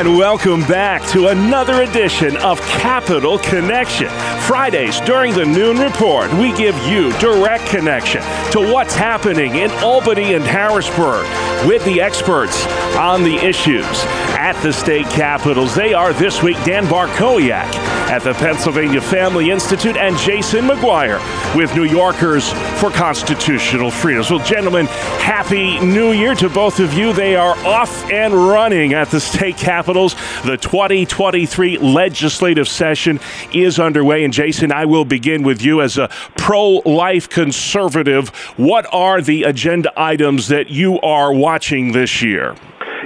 And welcome back to another edition of Capital Connection. Fridays during the noon report, we give you direct connection to what's happening in Albany and Harrisburg with the experts on the issues at the state capitals. They are this week Dan Bartkowiak at the Pennsylvania Family Institute and Jason McGuire with New Yorkers for Constitutional Freedoms. Well, gentlemen, happy new year to both of you. They are off and running at the state capitals. The 2023 legislative session is underway. And Jason, I will begin with you as a pro life conservative. What are the agenda items that you are watching this year?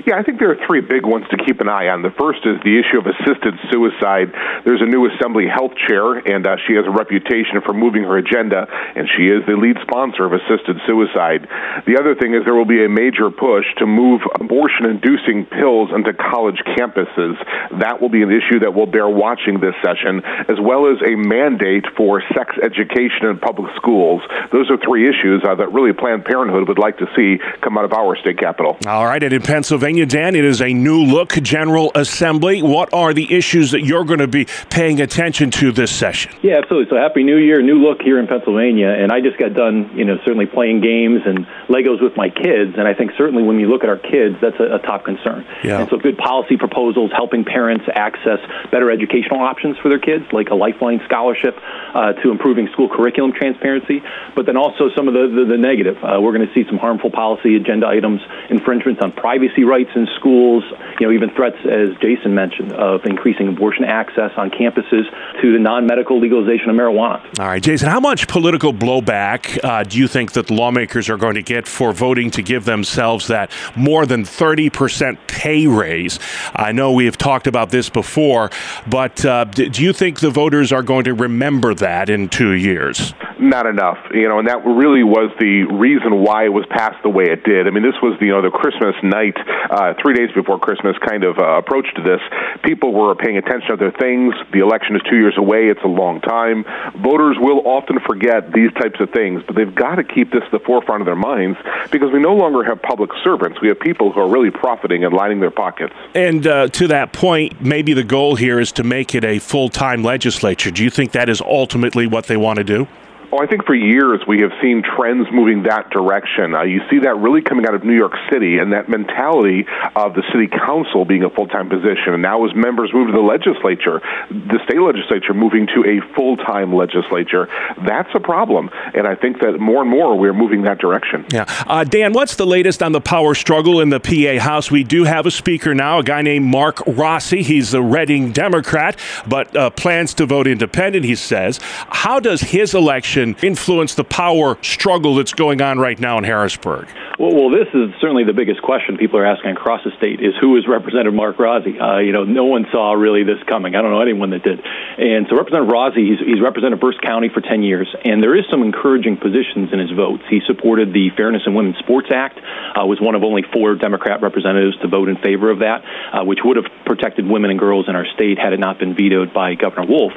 Yeah, I think there are three big ones to keep an eye on. The first is the issue of assisted suicide. There's a new Assembly health chair, and uh, she has a reputation for moving her agenda, and she is the lead sponsor of assisted suicide. The other thing is there will be a major push to move abortion inducing pills into college campuses. That will be an issue that will bear watching this session, as well as a mandate for sex education in public schools. Those are three issues uh, that really Planned Parenthood would like to see come out of our state capital. All right, and in Pennsylvania, Pennsylvania. Dan, it is a new look General Assembly. What are the issues that you're going to be paying attention to this session? Yeah, absolutely. So happy New Year, new look here in Pennsylvania. And I just got done, you know, certainly playing games and Legos with my kids. And I think certainly when you look at our kids, that's a, a top concern. Yeah. And so good policy proposals helping parents access better educational options for their kids, like a lifeline scholarship uh, to improving school curriculum transparency. But then also some of the, the, the negative. Uh, we're going to see some harmful policy agenda items, infringements on privacy rights rights in schools, you know, even threats, as Jason mentioned, of increasing abortion access on campuses to the non-medical legalization of marijuana. All right, Jason, how much political blowback uh, do you think that lawmakers are going to get for voting to give themselves that more than 30% pay raise? I know we have talked about this before, but uh, do you think the voters are going to remember that in two years? Not enough, you know, and that really was the reason why it was passed the way it did. I mean, this was, you know, the Christmas night uh, three days before Christmas kind of uh, approach to this. People were paying attention to other things. The election is two years away. It's a long time. Voters will often forget these types of things, but they've got to keep this at the forefront of their minds because we no longer have public servants. We have people who are really profiting and lining their pockets. And uh, to that point, maybe the goal here is to make it a full time legislature. Do you think that is ultimately what they want to do? Well, I think for years we have seen trends moving that direction. Uh, you see that really coming out of New York City and that mentality of the city council being a full time position. And now, as members move to the legislature, the state legislature moving to a full time legislature, that's a problem. And I think that more and more we're moving that direction. Yeah. Uh, Dan, what's the latest on the power struggle in the PA House? We do have a speaker now, a guy named Mark Rozzi. He's a Reading Democrat, but uh, plans to vote independent, he says. How does his election? Influence the power struggle that's going on right now in Harrisburg? Well, well, this is certainly the biggest question people are asking across the state: is who is Representative Mark Rozzi? Uh, you know, no one saw really this coming. I don't know anyone that did. And so, Representative Rozzi, he's, he's represented Berks County for 10 years, and there is some encouraging positions in his votes. He supported the Fairness in Women's Sports Act, uh, was one of only four Democrat representatives to vote in favor of that, uh, which would have protected women and girls in our state had it not been vetoed by Governor Wolf.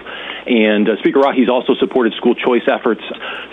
And uh, Speaker he's also supported school choice efforts.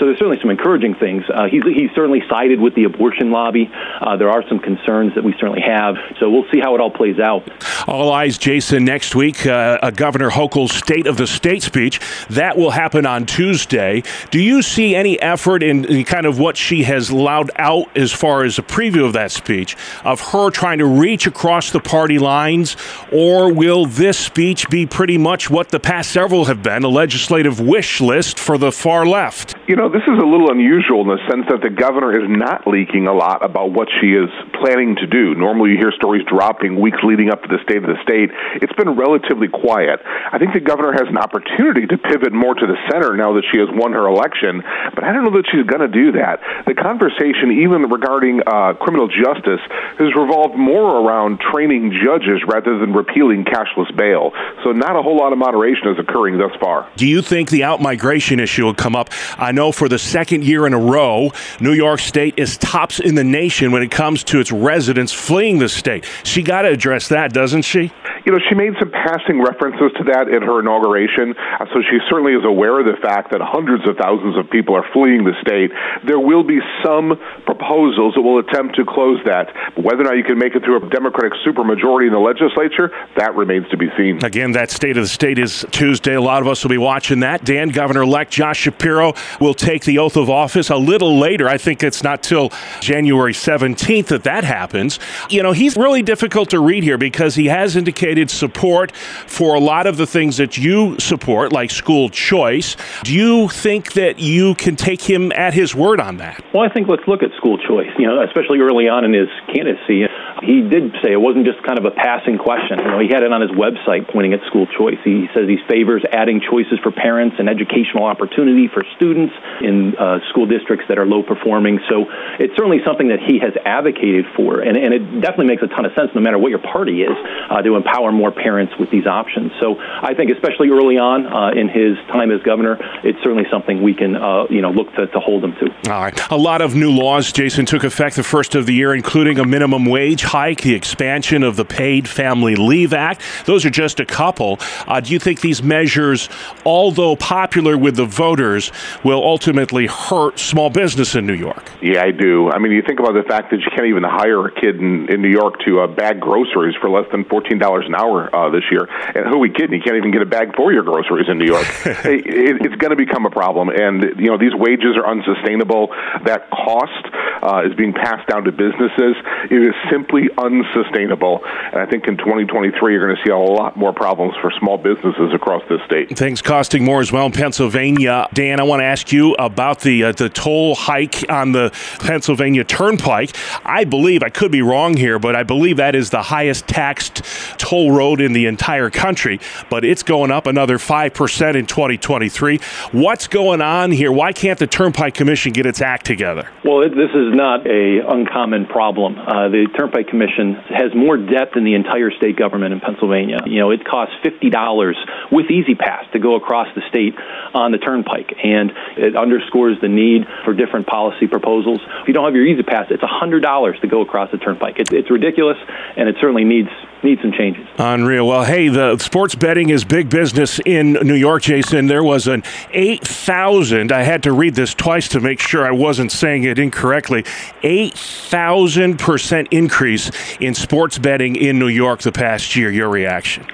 So there's certainly some encouraging things. Uh, he's, he's certainly sided with the abortion lobby. Uh, there are some concerns that we certainly have. So we'll see how it all plays out. All eyes, Jason, next week, uh, Governor Hochul's State of the State speech. That will happen on Tuesday. Do you see any effort in, in kind of what she has allowed out as far as a preview of that speech of her trying to reach across the party lines? Or will this speech be pretty much what the past several have been? a legislative wish list for the far left. You know, this is a little unusual in the sense that the governor is not leaking a lot about what she is planning to do. Normally, you hear stories dropping weeks leading up to the state of the state. It's been relatively quiet. I think the governor has an opportunity to pivot more to the center now that she has won her election, but I don't know that she's going to do that. The conversation, even regarding uh, criminal justice, has revolved more around training judges rather than repealing cashless bail. So, not a whole lot of moderation is occurring thus far. Do you think the out migration issue will come up? Know for the second year in a row, New York State is tops in the nation when it comes to its residents fleeing the state. She got to address that, doesn't she? You know, she made some passing references to that at her inauguration, uh, so she certainly is aware of the fact that hundreds of thousands of people are fleeing the state. There will be some proposals that will attempt to close that. Whether or not you can make it through a Democratic supermajority in the legislature, that remains to be seen. Again, that state of the state is Tuesday. A lot of us will be watching that. Dan, Governor elect Josh Shapiro will take the oath of office a little later. I think it's not till January 17th that that happens. You know, he's really difficult to read here because he has indicated support for a lot of the things that you support, like school choice. Do you think that you can take him at his word on that? Well, I think let's look at school choice, you know, especially early on in his candidacy he did say it wasn't just kind of a passing question. You know, he had it on his website pointing at school choice. He says he favors adding choices for parents and educational opportunity for students in uh, school districts that are low performing. So it's certainly something that he has advocated for, and, and it definitely makes a ton of sense, no matter what your party is, uh, to empower more parents with these options. So I think, especially early on uh, in his time as governor, it's certainly something we can, uh, you know, look to, to hold him to. All right. A lot of new laws, Jason, took effect the first of the year, including a minimum wage hike, the expansion of the Paid Family Leave Act. Those are just a couple. Uh, do you think these measures, although popular with the voters, will ultimately hurt small business in New York? Yeah, I do. I mean, you think about the fact that you can't even hire a kid in, in New York to uh, bag groceries for less than $14 an hour uh, this year. And who are we kidding? You can't even get a bag for your groceries in New York. it, it, it's going to become a problem. And, you know, these wages are unsustainable. That cost uh, is being passed down to businesses. It is simply unsustainable. And I think in 2023, you're going to see a lot more problems for small businesses across this state. Things costing more as well in Pennsylvania. Dan, I want to ask you about the uh, the toll hike on the Pennsylvania Turnpike. I believe I could be wrong here, but I believe that is the highest taxed toll road in the entire country. But it's going up another five percent in 2023. What's going on here? Why can't the Turnpike Commission get its act together? Well, this is not a uncommon problem. Uh, the Turnpike Commission has more debt than the entire state government in Pennsylvania. You know, it costs fifty dollars with E-ZPass to go across the state on the Turnpike, and it underscores the need for different policy proposals. If you don't have your E-ZPass, it's hundred dollars to go across the Turnpike. It's, it's ridiculous, and it certainly needs need some changes. Unreal. Well, hey, the sports betting is big business in New York, Jason. There was an 8,000, I had to read this twice to make sure I wasn't saying it incorrectly, 8,000% increase in sports betting in New York the past year. Your reaction?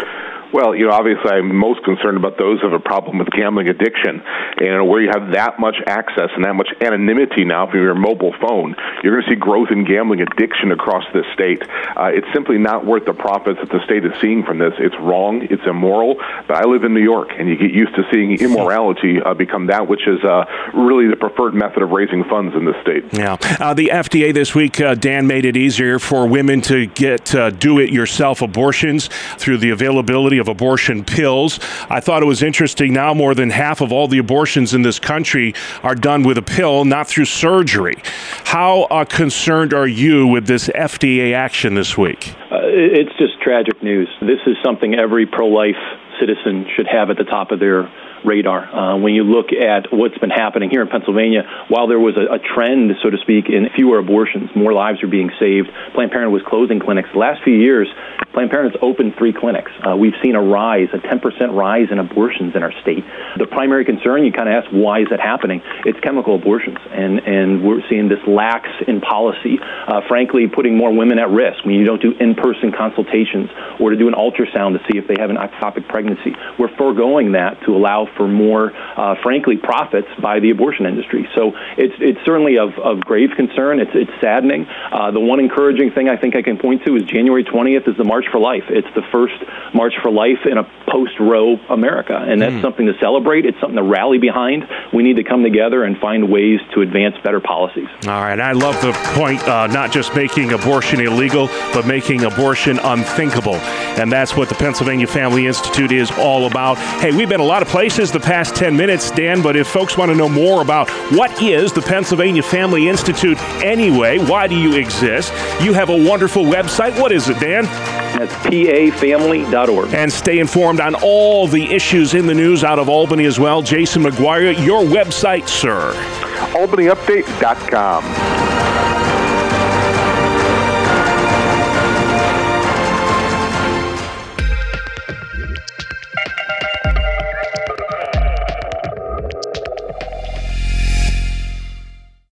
Well, you know, obviously, I'm most concerned about those who have a problem with gambling addiction, and where you have that much access and that much anonymity now from your mobile phone, you're going to see growth in gambling addiction across this state. Uh, it's simply not worth the profits that the state is seeing from this. It's wrong. It's immoral. But I live in New York, and you get used to seeing immorality uh, become that which is uh, really the preferred method of raising funds in this state. Yeah. Uh, the FDA this week, uh, Dan, made it easier for women to get uh, do-it-yourself abortions through the availability of abortion pills. I thought it was interesting. Now, more than half of all the abortions in this country are done with a pill, not through surgery. How uh, concerned are you with this FDA action this week? Uh, it's just tragic news. This is something every pro life citizen should have at the top of their radar. Uh, when you look at what's been happening here in Pennsylvania, while there was a, a, trend, so to speak, in fewer abortions, more lives are being saved. Planned Parenthood was closing clinics. The last few years, Planned Parenthood's opened three clinics. Uh, we've seen a rise, a 10% rise in abortions in our state. The primary concern, you kind of ask, why is that happening? It's chemical abortions, and and we're seeing this lax in policy. Uh, frankly, putting more women at risk when you don't do in-person consultations or to do an ultrasound to see if they have an ectopic pregnancy. We're foregoing that to allow for more, uh, frankly, profits by the abortion industry. So it's it's certainly of, of grave concern. It's it's saddening. Uh, the one encouraging thing I think I can point to is January 20th is the March for Life. It's the first March for Life in a post-Roe America, and that's mm. something to celebrate. It's something to rally behind. We need to come together and find ways to advance better policies. All right, I love the point. Uh, not just making abortion illegal, but making abortion unthinkable, and that's what the Pennsylvania Family Institute is all about. Hey, we've been a lot of places is the past 10 minutes, Dan, but if folks want to know more about what is the Pennsylvania Family Institute anyway, why do you exist, you have a wonderful website. What is it, Dan? That's pafamily.org. And stay informed on all the issues in the news out of Albany as well. Jason McGuire, your website, sir. AlbanyUpdate.com.